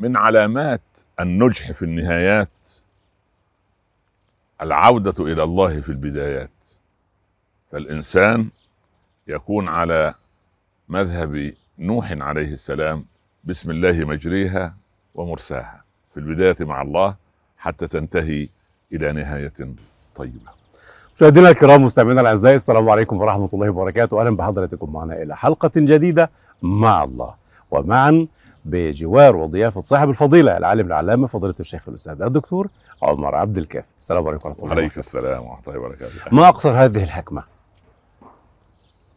من علامات النجح في النهايات العودة إلى الله في البدايات. فالإنسان يكون على مذهب نوح عليه السلام بسم الله مجريها ومرساها. في البداية مع الله حتى تنتهي إلى نهاية طيبة. مشاهدينا الكرام مستمعينا الأعزاء السلام عليكم ورحمة الله وبركاته. أهلا بحضراتكم معنا إلى حلقة جديدة مع الله. ومعا بجوار وضيافة صاحب الفضيلة العالم العلامة فضيلة الشيخ الأستاذ الدكتور عمر عبد الكافي السلام عليكم ورحمة الله عليك وبركاته. السلام ورحمة الله وبركاته. ما أقصر هذه الحكمة؟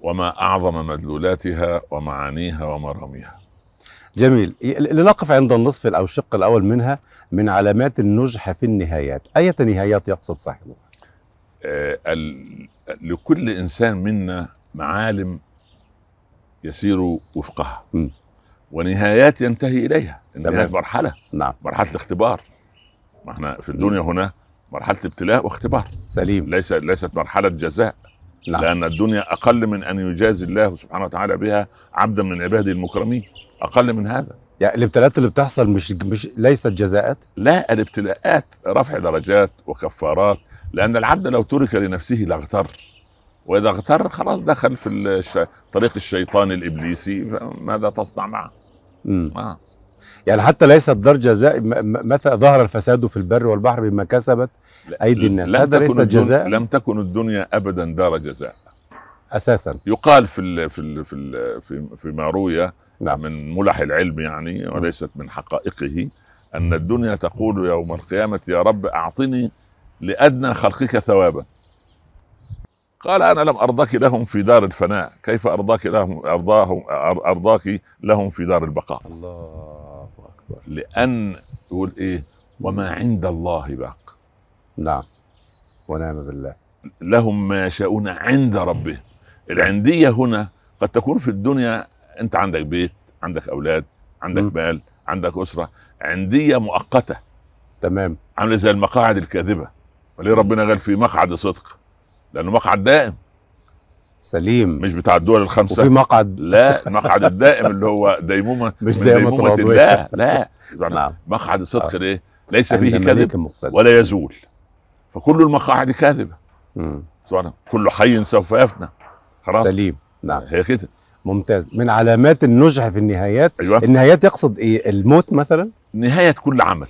وما أعظم مدلولاتها ومعانيها ومراميها. جميل. لنقف عند النصف أو الشق الأول منها من علامات النجح في النهايات. أية نهايات يقصد صاحبه آه، لكل إنسان منا معالم يسير وفقها. م. ونهايات ينتهي إليها. تمام. مرحلة. نعم. مرحلة الاختبار. ما إحنا في الدنيا هنا مرحلة ابتلاء واختبار. سليم. ليس ليست مرحلة جزاء. نعم. لأن الدنيا أقل من أن يجازي الله سبحانه وتعالى بها عبدا من عباده المكرمين. أقل من هذا. يعني الابتلاءات اللي بتحصل مش مش ليست جزاءات؟ لا الابتلاءات رفع درجات وكفارات. لأن العبد لو ترك لنفسه لاغتر. وإذا اغتر خلاص دخل في الش... طريق الشيطان الإبليسي. ماذا تصنع معه؟ مم. آه. يعني حتى ليست دار جزاء متى ظهر الفساد في البر والبحر بما كسبت أيدي الناس. لم هذا ليس جزاء؟ لم تكن الدنيا ابدا دار جزاء أساسا يقال في ال... في ال... في ال... في فيما روي نعم من ملح العلم يعني وليست من حقائقه أن الدنيا تقول يوم القيامة يا رب أعطني لأدنى خلقك ثوابا قال أنا لم ارضك لهم في دار الفناء. كيف أرضاك لهم ارضاهم أرضاك لهم في دار البقاء؟ الله أكبر. لأن يقول إيه؟ وما عند الله باق. نعم. ونعم بالله. لهم ما يشاءون عند ربهم. العندية هنا قد تكون في الدنيا أنت عندك بيت عندك أولاد عندك م. مال عندك أسرة. عندية مؤقتة. تمام. عاملة زي المقاعد الكاذبة. وليه ربنا قال في مقعد صدق؟ لأنه مقعد دائم. سليم. مش بتاع الدول الخمسة. وفي مقعد. لا المقعد الدائم اللي هو ديمومه مش ديمومة. الله. لا. نعم. مقعد صدق آه. ليه؟ ليس عند فيه كذب. ولا يزول. فكل المقاعد كاذبة. سبحانه كل حي سوف يفنى. خلاص. سليم. نعم. هي كده ممتاز. من علامات النجح في النهايات. أيوه. النهايات يقصد إيه؟ الموت مثلا؟ نهاية كل عمل.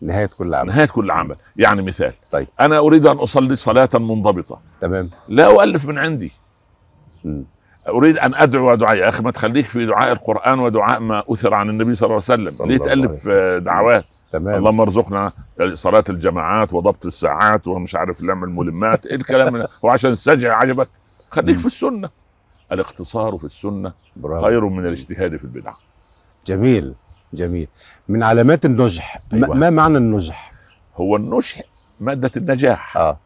نهاية كل عمل. نهاية كل عمل. يعني مثال. طيب. أنا أريد أن أصلي صلاة منضبطة. تمام. لا أؤلف من عندي. مم. أريد أن أدعو دعاء يا أخي ما تخليك في دعاء القرآن ودعاء ما أثر عن النبي صلى الله عليه وسلم. ليه تالف دعوات. تمام. اللهم ارزقنا صلاة الجماعات وضبط الساعات ومش عارف لم الملمات. إيه الكلام ده؟ هو عشان السجع عجبك؟ خليك مم. في السنة. الاقتصار في السنة برافو. خير من الاجتهاد في البدع. جميل. جميل. من علامات النجح ما- أيوة. ما معنى النجح؟ هو النجح مادة النجاح. آه.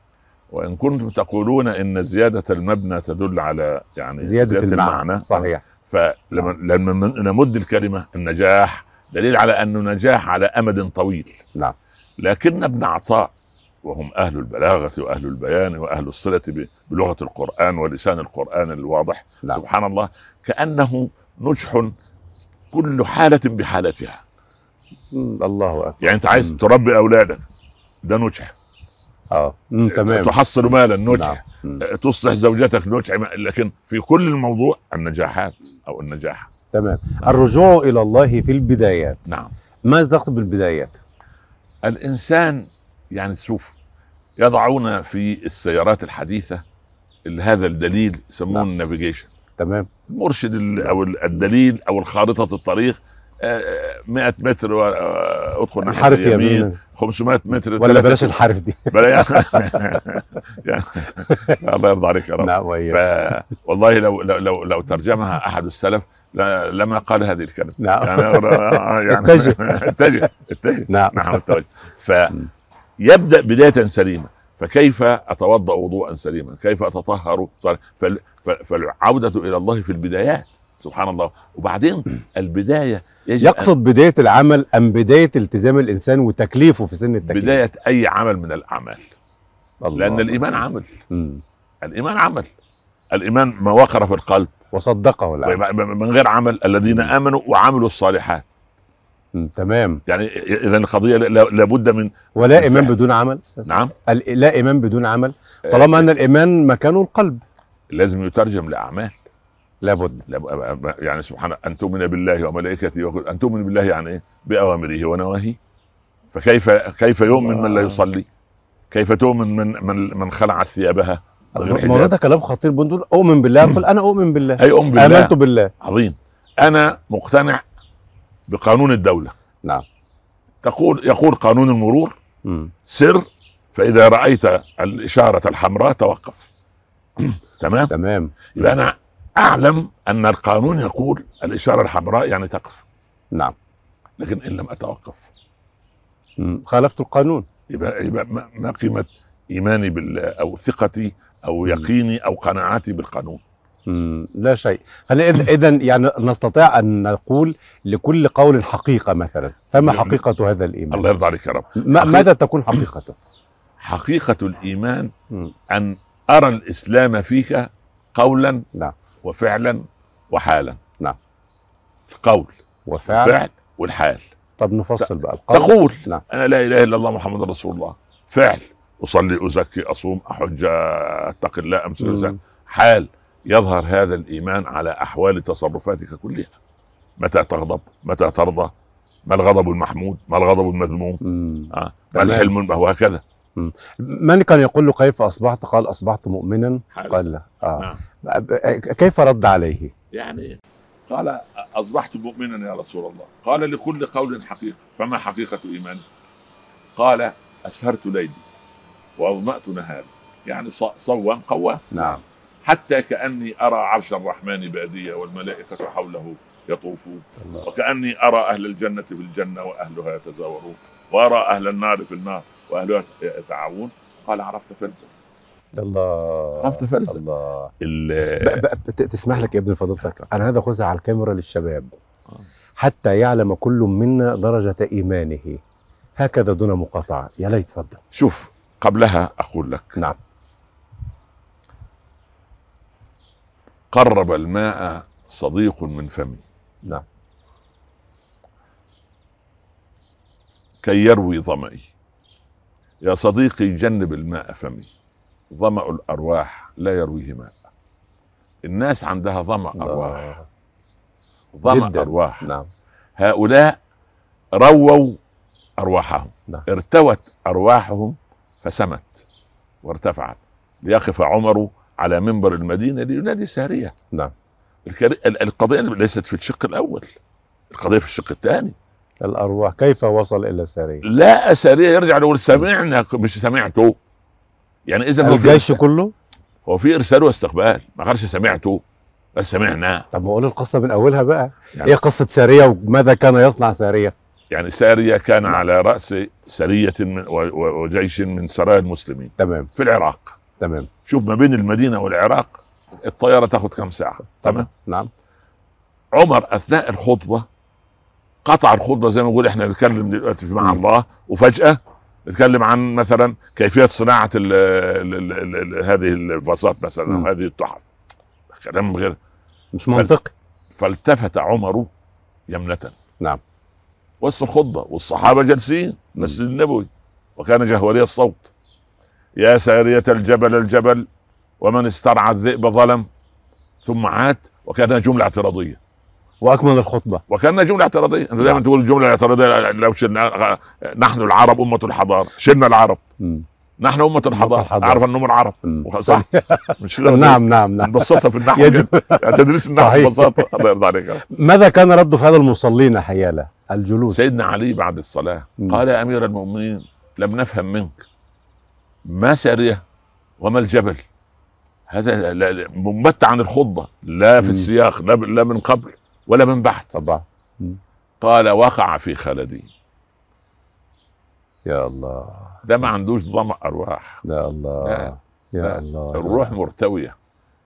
وإن كنتم تقولون إن زيادة المبنى تدل على يعني زيادة, المعنى صحيح. فلما لما نمد الكلمة النجاح دليل على انه نجاح على أمد طويل. نعم. لكن ابن عطاء وهم أهل البلاغة وأهل البيان وأهل الصلة بلغة القرآن ولسان القرآن الواضح نعم. سبحان الله كأنه نجح كل حالة بحالتها. الله أكبر يعني أنت عايز مم. تربي أولادك ده نجح آه. تمام تحصل مالا نجح نعم. مم. تصلح زوجتك نجح لكن في كل الموضوع النجاحات أو النجاح تمام الرجوع إلى الله في البدايات نعم ماذا تقصد بالبدايات الإنسان يعني شوف يضعون في السيارات الحديثة ال- هذا الدليل يسمونه نعم. النافيجيشن تمام. المرشد ال- أو ال- الدليل أو الخارطة الطريق آه، آه، 100 متر آه، أدخل ناحية الحرف يمين 500 متر. ولا بلاش. الحرف دي. بلا يعني الله يرضى عليك يا رب. نعم. ف والله لو لو لو, لو ترجمها أحد السلف لما قال هذه الكلمة. نعم. يعني يعني اتجه. اتجه اتجه. نعم. نحن التوجه فيبدا بداية سليمة. فكيف أتوضأ وضوءا سليما؟ كيف أتطهر؟ فال- ف- فالعودة إلى الله في البدايات سبحان الله. وبعدين البداية يجب أن- يقصد بداية العمل أم بداية التزام الإنسان وتكليفه في سن التكليف؟ بداية أي عمل من الأعمال. الله. لأن الإيمان عمل. مم. الإيمان عمل. الإيمان ما وقر في القلب. وصدقه العمل من غير عمل الذين آمنوا وعملوا الصالحات. تمام. يعني اذا القضية لا- لابد من ولا إيمان. بدون عمل؟ نعم. لا إيمان بدون عمل. طالما أن الإيمان مكانه القلب. لازم يترجم لأعمال لابد لا- يعني سبحان أن تؤمن بالله وملائكته وكل أن تؤمن بالله يعني إيه؟ بأوامره ونواهيه فكيف كيف يؤمن من لا يصلي؟ كيف تؤمن من من من خلعت ثيابها؟ الموضوع؟ ده كلام خطير بنقول أؤمن بالله قل أنا أؤمن بالله أي ام بالله آمنت بالله عظيم أنا مقتنع بقانون الدولة نعم تقول يقول قانون المرور مم. سر فإذا رأيت الإشارة الحمراء توقف تمام؟ تمام. يبقى أنا أعلم أن القانون يقول الإشارة الحمراء يعني تقف. نعم. لكن إن لم أتوقف. مم. خالفت القانون. يبقى يبقى ما قيمة إيماني بالله أو ثقتي أو يقيني أو قناعتي بالقانون. لا شيء. اذا يعني نستطيع أن نقول لكل قول حقيقة مثلا. فما. حقيقة هذا الإيمان؟ الله يرضى عليك يا رب. ماذا تكون حقيقته؟ حقيقة الإيمان. أن أرى الإسلام فيك قولا نعم. وفعلا وحالا. نعم. القول وفعل. الفعل والحال. طب نفصل بقى. القول. تقول نعم. أنا لا إله إلا الله محمد رسول الله. فعل. أصلي أزكي أصوم أحج اتقي الله مم. حال. يظهر هذا الإيمان على أحوال تصرفاتك كلها. متى تغضب؟ متى ترضى؟ ما الغضب المحمود؟ ما الغضب المذموم. آه. ما. الحلم؟ وهكذا من كان يقول له كيف أصبحت؟ قال أصبحت مؤمنا. حال. قال لا. آه. نعم. كيف رد عليه؟ يعني قال أصبحت مؤمنا يا رسول الله. قال لكل قول حقيقة. فما حقيقة إيماني؟ قال أسهرت ليلي وأظمأت نهاري. يعني ص- صوام قوام نعم. حتى كأني أرى عرش الرحمن بادية والملائكة حوله يطوفون. وكأني أرى أهل الجنة في الجنة وأهلها يتزاورون. وأرى أهل النار في النار. واهلها يتعاون قال عرفت فرزا الله عرفت فرزا. الله تسمح لك يا ابن فضيلتك أنا هذا خذها على الكاميرا للشباب. آه. حتى يعلم كل منا درجة إيمانه. هكذا دون مقاطعة. يا ليت تفضل. شوف قبلها أقول لك. نعم. قرب الماء صديق من فمي. نعم. كي يروي ظمئي يا صديقي جنب الماء فمي. ظمأ الأرواح لا يرويه ماء الناس عندها ظمأ أرواح. ظمأ جداً. أرواح. نعم. هؤلاء رووا أرواحهم. نعم. ارتوت أرواحهم فسمت وارتفعت. ليقف عمر على منبر المدينة لينادي سارية. نعم. القضية ليست في الشق الأول. القضية في الشق الثاني. الأرواح. كيف وصل إلى سارية لا سارية يرجع يقول سمعنا مش سمعته. يعني إذا الجيش كله؟ هو في إرسال واستقبال. ما قالش سمعته بل سمعنا. طب ما قول القصة من أولها بقى. يعني- إيه قصة سارية وماذا كان يصنع سارية يعني سارية كان على رأس سرية من وجيش من سرايا المسلمين. تمام. في العراق. تمام. شوف ما بين المدينة والعراق الطيارة تاخد كم ساعة؟ تمام؟ نعم. عمر أثناء الخطبة قطع الخطبة زي ما نقول إحنا نتكلم دلوقتي مع. الله وفجأة نتكلم عن مثلا كيفية صناعة ال ال ال ال ال هذه الفازات مثلا. أو هذه التحف. كلام غير مش منطقي فالتفت عمر يمنة. نعم. وسط الخطبة والصحابة جالسين المسجد النبوي. وكان جهوري الصوت. يا سارية الجبل الجبل ومن استرعى الذئب ظلم. ثم عاد وكانها جملة اعتراضية. وأكمل الخطبة. وكانها جملة اعتراضية. أنت دايما نعم. تقول الجملة الاعتراضية لو شلنا نحن العرب أمة الحضارة. شلنا العرب. نحن أمة الحضارة. الحضارة. أعرف أنهم العرب. صح. مش نعم نعم نعم. نبسطها في النحو. يعني تدريس النحو صحيح. ببساطة. الله يرضى عليك ماذا كان رد فعل المصلين حياله الجلوس. سيدنا علي بعد الصلاة مم. قال يا أمير المؤمنين لم نفهم منك. ما سارية وما الجبل؟ هذا منبت عن الخطبة. لا في. السياق لا من قبل. ولا من بعد. طبعا. قال وقع في خلدي. يا الله. ده ما عندوش ظمأ أرواح. يا الله. لا. يا لا. الله. الروح مرتوية.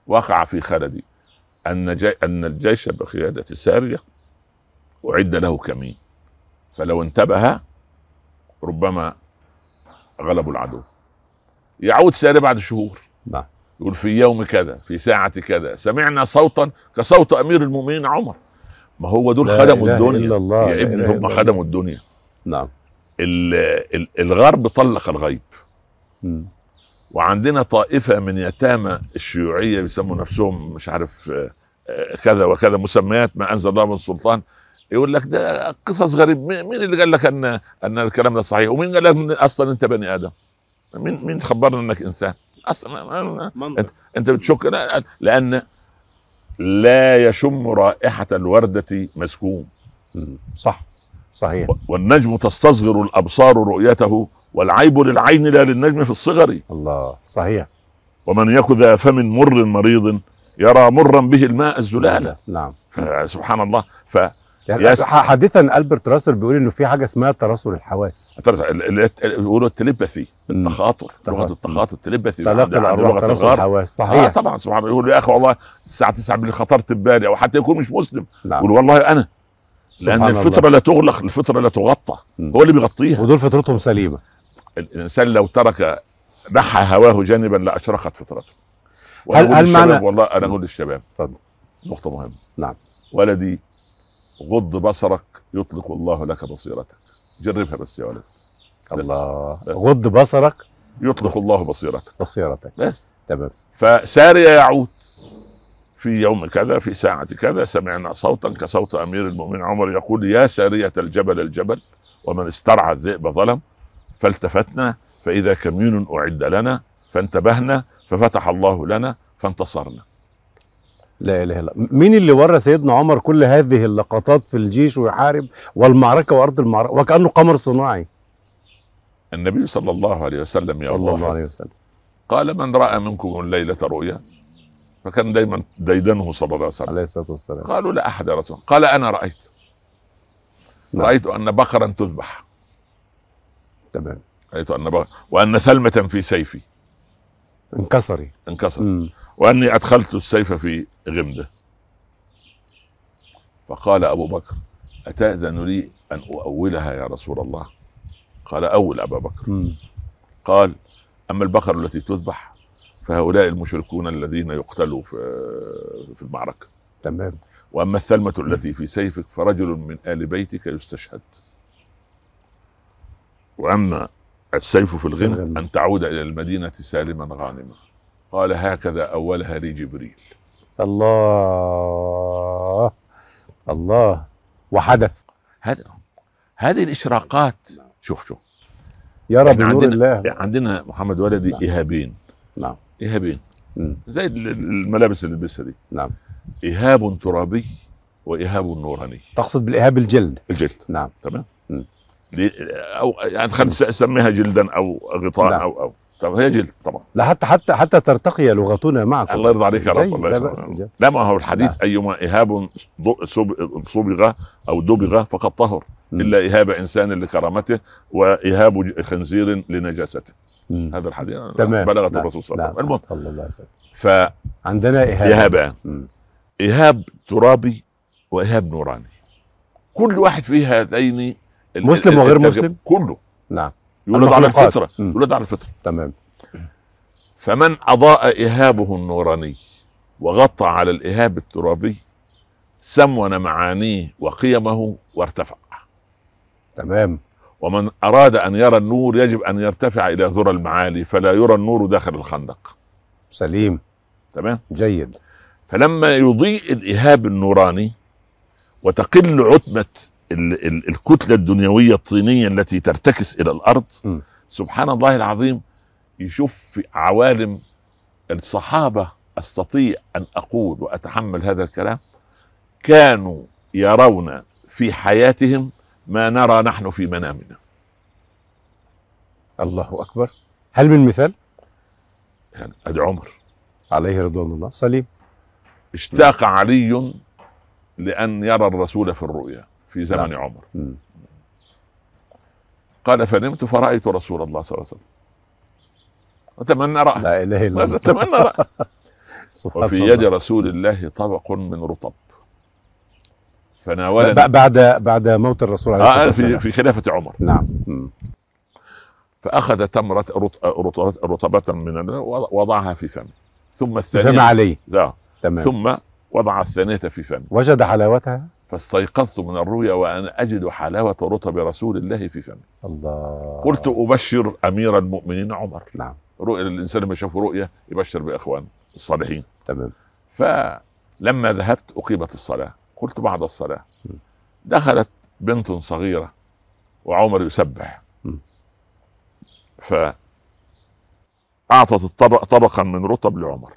وقع في خلدي. أن جي أن الجيش بقيادة سارية أعد له كمين. فلو انتبه ربما غلبوا العدو. يعود سارية بعد شهور. نعم. يقول في يوم كذا في ساعة كذا. سمعنا صوتا كصوت أمير المؤمنين عمر. ما هو دول لا خدموا إله الدنيا. إلا الله، يا ابني هم. خدموا الدنيا. نعم. ال- ال- الغرب طلق الغيب. مم. وعندنا طائفة من يتامى الشيوعية بيسموا نفسهم مش عارف آه، آه، كذا وكذا مسميات ما أنزل الله من سلطان. يقول لك ده قصص غريب. مين اللي قال لك أن أن الكلام ده صحيح؟ ومين قال لك إن أصلا أنت بني آدم؟ مين مين خبرنا إنك إنسان؟ أصلا أنت أنت بتشك؟ لا- لأن لا يشم رائحة الوردة مسكوم. صح صحيح. والنجم تستصغر الأبصار رؤيته والعيب للعين لا للنجم في الصغر. الله صحيح. ومن يك ذا فم مر مريض يرى مرا به الماء الزلال نعم. سبحان الله. ف يعني يس. حديثا ألبرت راسل بيقول إنه في حاجة اسمها ترسل الحواس. ال- ال- بيقولوا التليباثي. التخاطر لغة تخاطر. التخاطر التليباثي. تلقي الارواح الغرب. الحواس. آه صحيح. طبعا سبحان الله. يقول يا أخي والله الساعة 9 بالليل خطرت ببالي أو حتى يكون مش مسلم. نعم. يقول والله أنا لأن الفطرة لا تغلق الفطرة لا تغطى. هو اللي بيغطيها. ودول فطرتهم سليمة. الإنسان لو ترك نحى هواه جانبا لاشرقت فطرته. هل- هل معنى- والله أنا أقول للشباب اتفضل. نقطة مهمة. نعم. ولدي غض بصرك يطلق الله لك بصيرتك. جربها بس يا ولد. الله. بس. غض بصرك يطلق الله بصيرتك. بصيرتك. بس. تمام. فساري يعود في يوم كذا في ساعة كذا. سمعنا صوتا كصوت أمير المؤمنين عمر يقول يا سارية الجبل الجبل ومن استرعى الذئب ظلم فالتفتنا فإذا كمين أعد لنا فانتبهنا ففتح الله لنا فانتصرنا. لا إله إلا الله. مين اللي ورى سيدنا عمر كل هذه اللقطات في الجيش ويحارب والمعركة وأرض المعركة وكأنه قمر صناعي؟ النبي صلى الله عليه وسلم يا صلى الله الله عليه وسلم. قال من رأى منكم الليلة رؤيا؟ فكان دايما ديدنه صلى الله عليه وسلم. عليه الصلاة والسلام. قالوا لا أحد يا رسول الله. قال أنا رأيت. نعم. رأيت أن بقرا تذبح. تمام. رأيت أن بقرا وأن ثلمة في سيفي. انكسري انكسر. مم. وأني أدخلت السيف في غمده. فقال أبو بكر أتأذن لي أن أؤولها يا رسول الله؟ قال أول أبا بكر. قال أما البقر التي تذبح فهؤلاء المشركون الذين يقتلوا في في المعركة. تمام. وأما الثلمة التي في سيفك فرجل من آل بيتك يستشهد. وأما السيف في الغنم. أن تعود إلى المدينة سالما غانما. قال هكذا أولها لي جبريل الله الله. وحدث. هذا هذه الإشراقات. شوف شوف. إحنا بنور عندنا الله. عندنا محمد ولدي نعم. ايهابين نعم. ايهابين مم. زي ال- الملابس اللي لبسها دي نعم. إيهاب ترابي وإيهاب نوراني. تقصد بالإيهاب الجلد. الجلد. نعم. تمام. أو يعني خلينا نسميها جلدا أو غطاء نعم. أو أو. طب هي جلد طبعا لا حتى حتى حتى ترتقي لغتنا معكم الله يرضى عليك يا رب الله لا. لا ما هو الحديث نعم. أيما صب- صبغ أو دبغ فقد طهر مم. إلا ايهاب إنسان لكرامته وايهاب ج- خنزير لنجاسته مم. هذا الحديث تمام بلغت نعم. الرسول صلى الله عليه نعم. وسلم المهم فايهابان عندنا ايهاب مم. ايهاب ترابي وايهاب نوراني كل واحد في هذين مسلم وغير مسلم؟ كله نعم يولد على. الفطرة. يولد على الفطرة. تمام. فمن أضاء إيهابه النوراني وغطى على الإيهاب الترابي سمن معانيه وقيمه وارتفع. تمام. ومن أراد أن يرى النور يجب أن يرتفع إلى ذرى المعالي فلا يرى النور داخل الخندق. سليم. تمام؟ جيد. فلما يضيء الإيهاب النوراني وتقل عتمة ال- ال- الكتلة الدنيوية الطينية التي ترتكس إلى الأرض م. سبحان الله العظيم يشوف في عوالم الصحابة أستطيع أن أقول وأتحمل هذا الكلام كانوا يرون في حياتهم ما نرى نحن في منامنا. الله أكبر. هل من مثال؟ يعني ادي عمر. عليه رضوان الله. سليم. اشتاق علي لأن يرى الرسول في الرؤيا. في زمن نعم. عمر. مم. قال فنمت فرأيت رسول الله صلى الله عليه وسلم. وتمنى رأى لا إله إلا الله. تمنى رأى وفي. يد رسول الله طبق من رطب. فناولني. بعد بعد موت الرسول عليه الصلاة آه في والسلام. في خلافة عمر. نعم. مم. فأخذ تمرة رط- رط- رطبة من وضعها في فمه. ثم فما الثانية عليه تمام. ثم وضع الثانية في فمه. وجد حلاوتها؟ فاستيقظت من الرؤيا وأنا أجد حلاوة رطب رسول الله في فمي. الله. قلت أبشر أمير المؤمنين عمر. نعم. رؤيا الإنسان لما يشوف رؤيا يبشر بإخوان الصالحين. تمام. فلما ذهبت أقيمت الصلاة. قلت بعد الصلاة. دخلت بنت صغيرة وعمر يسبح. ف اعطت الطبق طبقا من رطب لعمر.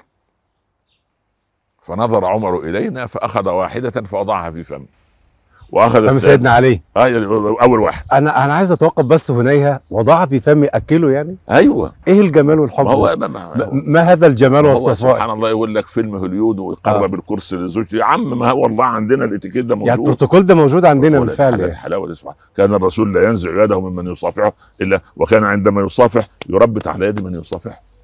فنظر عمر إلينا فأخذ واحدة فوضعها في فمه وأخذ فم. سيدنا علي. يعني أول واحد. أنا أنا عايز أتوقف بس هنا يضعها في فمي أكله يعني؟ أيوه. إيه الجمال والحب؟ ما هو؟ ما, ما, ما, ما هذا الجمال والصفاء؟ سبحان الله يقول لك فيلم هوليوود ويقرب آه. الكرسي لزوجته يا عم ما هو الله عندنا الاتيكيت ده يعني موجود. البروتوكول ده موجود عندنا بالفعل يعني. الحلاوه دي كان الرسول لا ينزع يده ممن يصافحه إلا وكان عندما يصافح يربت على يد من يصافحه.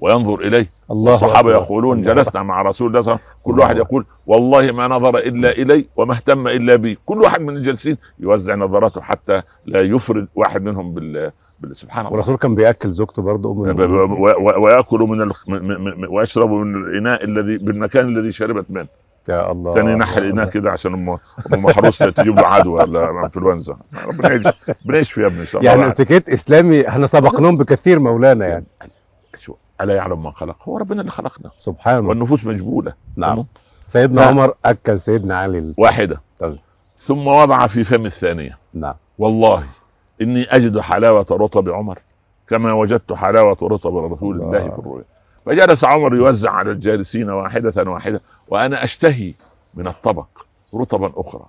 وينظر إليه الله الصحابة أكبر. يقولون الله جلسنا مع رسول الله صلى الله عليه وسلم كل الله. واحد يقول والله ما نظر إلا إلي وما اهتم إلا بي كل واحد من الجالسين يوزع نظراته حتى لا يفرد واحد منهم بال. سبحان الله والرسول كان بيأكل زوجته برضه أم ويأكل من م- ويشرب من الإناء الذي بالمكان الذي شربت منه يا الله تاني نحل الاناء الله. كده عشان ام أم محروس تجيب له عدوى ولا إنفلونزا ربنا يجي ربنا يشفي يا ابني إن شاء الله يعني اتيكيت إسلامي إحنا سبقناهم بكثير مولانا يعني ألا يعلم من خلق. هو ربنا اللي خلقنا. سبحان الله. والنفوس مجبولة. نعم. سيدنا نعم. عمر اكل سيدنا علي ال- واحدة. طيب. ثم وضع في فم الثانية. نعم. والله إني أجد حلاوة رطب عمر كما وجدت حلاوة رطب رسول الله. الله في الرؤيا. فجلس عمر يوزع على الجالسين واحدة واحدة وأنا أشتهي من الطبق رطبا أخرى.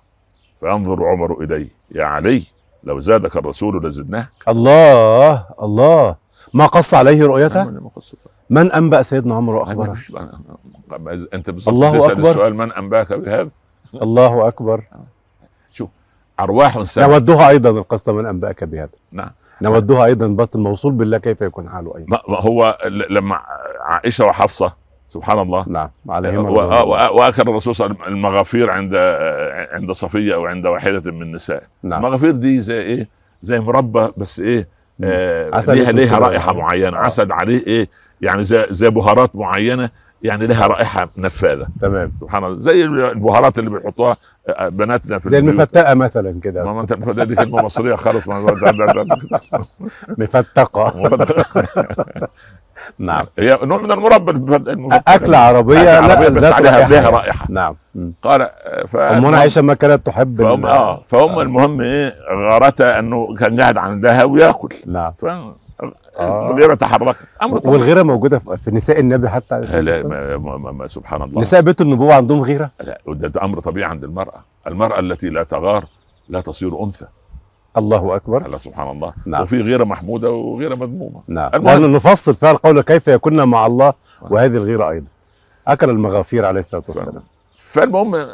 فينظر عمر الي يا علي لو زادك الرسول لزدناك. الله الله. ما قص عليه رؤيته؟ ما. من أنبأ سيدنا عمر وأخبره؟ أنت بالظبط الله تسأل أكبر. السؤال من أنبأك بهذا؟ الله أكبر. أرواح سامة. نودها أيضا القصة من أنبأك بهذا. نعم. نودها أيضا بط الموصول بالله كيف يكون حاله أيضا. هو لما عائشة وحفصة سبحان الله. نعم عليهما و- رضوان الله. و- واكل الرسول صلى الله عليه وسلم المغافير عند عند صفية أو عند واحدة من النساء. نعم. المغافير دي زي إيه؟ زي مربى بس إيه؟ آه عسل ليها ليها. رائحة معينة آه. عسل عليه إيه يعني زي زي بهارات معينة يعني لها رائحة نفاذة. تمام. سبحان الله. زي البهارات اللي بيحطوها آه، بناتنا في زي. المفتقة مثلا كده. ما انت المفروض دي كلمه مصرية خالص. مفتقة. نعم. هي نوع من المربى. أكلة عربية؟ عربية بس ذات عليها رائحة يعني. رائحة. نعم. قال آه، ف امنا عائشه ما كانت تحب فهم آه فهم المهم إيه غارتها أنه كان قاعد عندها ويأكل. نعم. ف آه. الغيره تحركت. أمر طبيعي. والغيرة موجودة في نساء النبي حتى عليه الصلاة لا ما ما ما سبحان الله. نساء بيت النبوة عندهم غيرة؟ لا وده ده أمر طبيعي عند المرأة. المرأة التي لا تغار لا تصير أنثى. الله أكبر. الله سبحان الله. نعم. وفي غيره محمودة وغيره مذمومة. نعم. لأن نفصل فيها القول كيف يكون مع الله وهذه الغيرة أيضا. أكل المغافير عليه الصلاة والسلام. فالمهم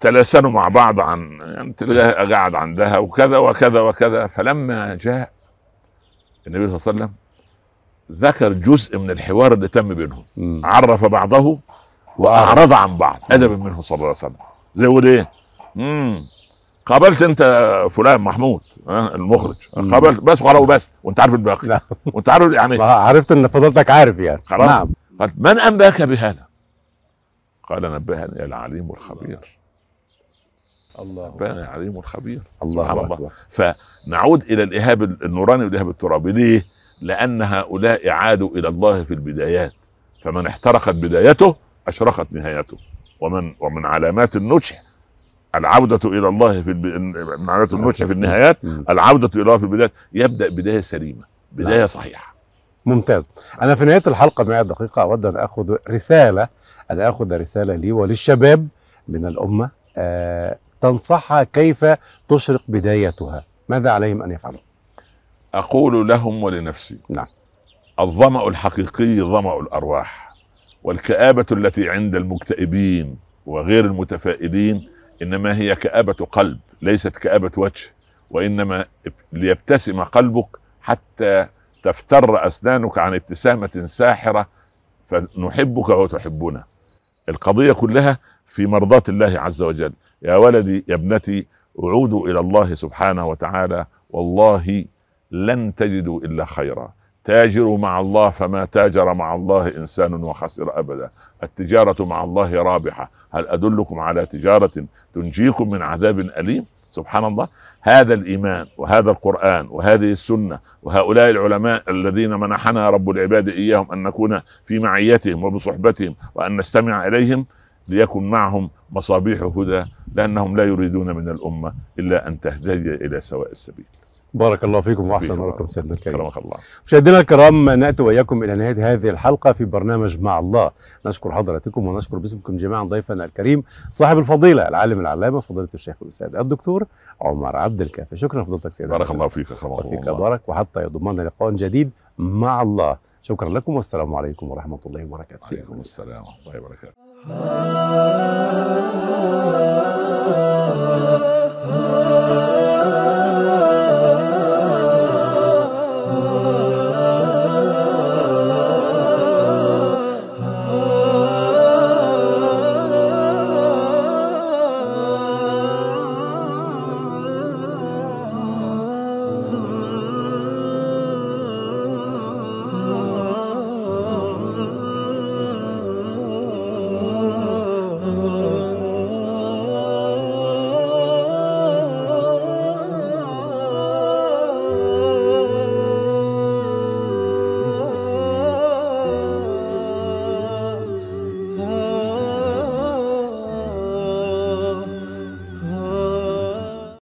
تلاسنوا مع بعض عن يعني قاعد عندها وكذا وكذا وكذا. فلما جاء النبي صلى الله عليه وسلم ذكر جزء من الحوار اللي تم بينهم. مم. عرف بعضه وأعرض. عن بعض ادبا منه صلى الله عليه وسلم. زي إيه؟ امم قابلت انت فلان محمود ها المخرج. قابلت بس خلاص وبس وانت عارف الباقي. وانت عارف يعني عرفت ان فضلتك عارف يعني خلاص. نعم قالت من أنباك بهذا؟ قال نبهني العليم الخبير الله نبهني العليم الخبير الله سبحان الله أكبر. فنعود إلى الإيهاب النوراني والإيهاب الترابي ليه؟ لأن هؤلاء عادوا إلى الله في البدايات فمن احترقت بدايته أشرقت نهايته ومن ومن علامات النجح العودة إلى الله في الب... من علامات النجح في النهايات مم. العودة إلى الله في البدايات يبدأ بداية سليمة بداية نعم. صحيحة ممتاز أنا في نهاية الحلقة معي دقيقة أود أن آخذ رسالة أن آخذ رسالة لي وللشباب من الأمة آه تنصحها كيف تشرق بدايتها ماذا عليهم أن يفعلوا أقول لهم ولنفسي نعم. الظمأ الحقيقي ظمأ الأرواح والكآبة التي عند المكتئبين وغير المتفائلين إنما هي كآبة قلب ليست كآبة وجه وإنما ليبتسم قلبك حتى تفتر أسنانك عن ابتسامة ساحرة فنحبك وتحبنا. القضية كلها في مرضاة الله عز وجل. يا ولدي يا ابنتي عودوا إلى الله سبحانه وتعالى والله لن تجدوا إلا خيرا. تاجروا مع الله فما تاجر مع الله إنسان وخسر أبدا. التجارة مع الله رابحة. هل أدلكم على تجارة تنجيكم من عذاب أليم؟ سبحان الله. هذا الإيمان وهذا القرآن وهذه السنة وهؤلاء العلماء الذين منحنا رب العباد إياهم أن نكون في معيتهم وبصحبتهم وأن نستمع إليهم ليكن معهم مصابيح هدى لأنهم لا يريدون من الأمة إلا أن تهتدي إلى سواء السبيل. بارك الله فيكم وأحسن فيك الله الله. سيدنا الكريم كرمك الله. مشاهدينا الكرام نأتي وإياكم إلى نهاية هذه الحلقة في برنامج مع الله نشكر حضراتكم ونشكر باسمكم جميعا ضيفنا الكريم صاحب الفضيلة العالم العلامة فضيلة الشيخ الأستاذ الدكتور عمر عبد الكافي شكرا لفضيلتك سيدنا بارك الله فيك كرمك الله. بارك وحتى يضمن لقاء جديد مع الله شكرا لكم والسلام عليكم ورحمة الله وبركاته عليكم السلام ورحمة الله وبركاته.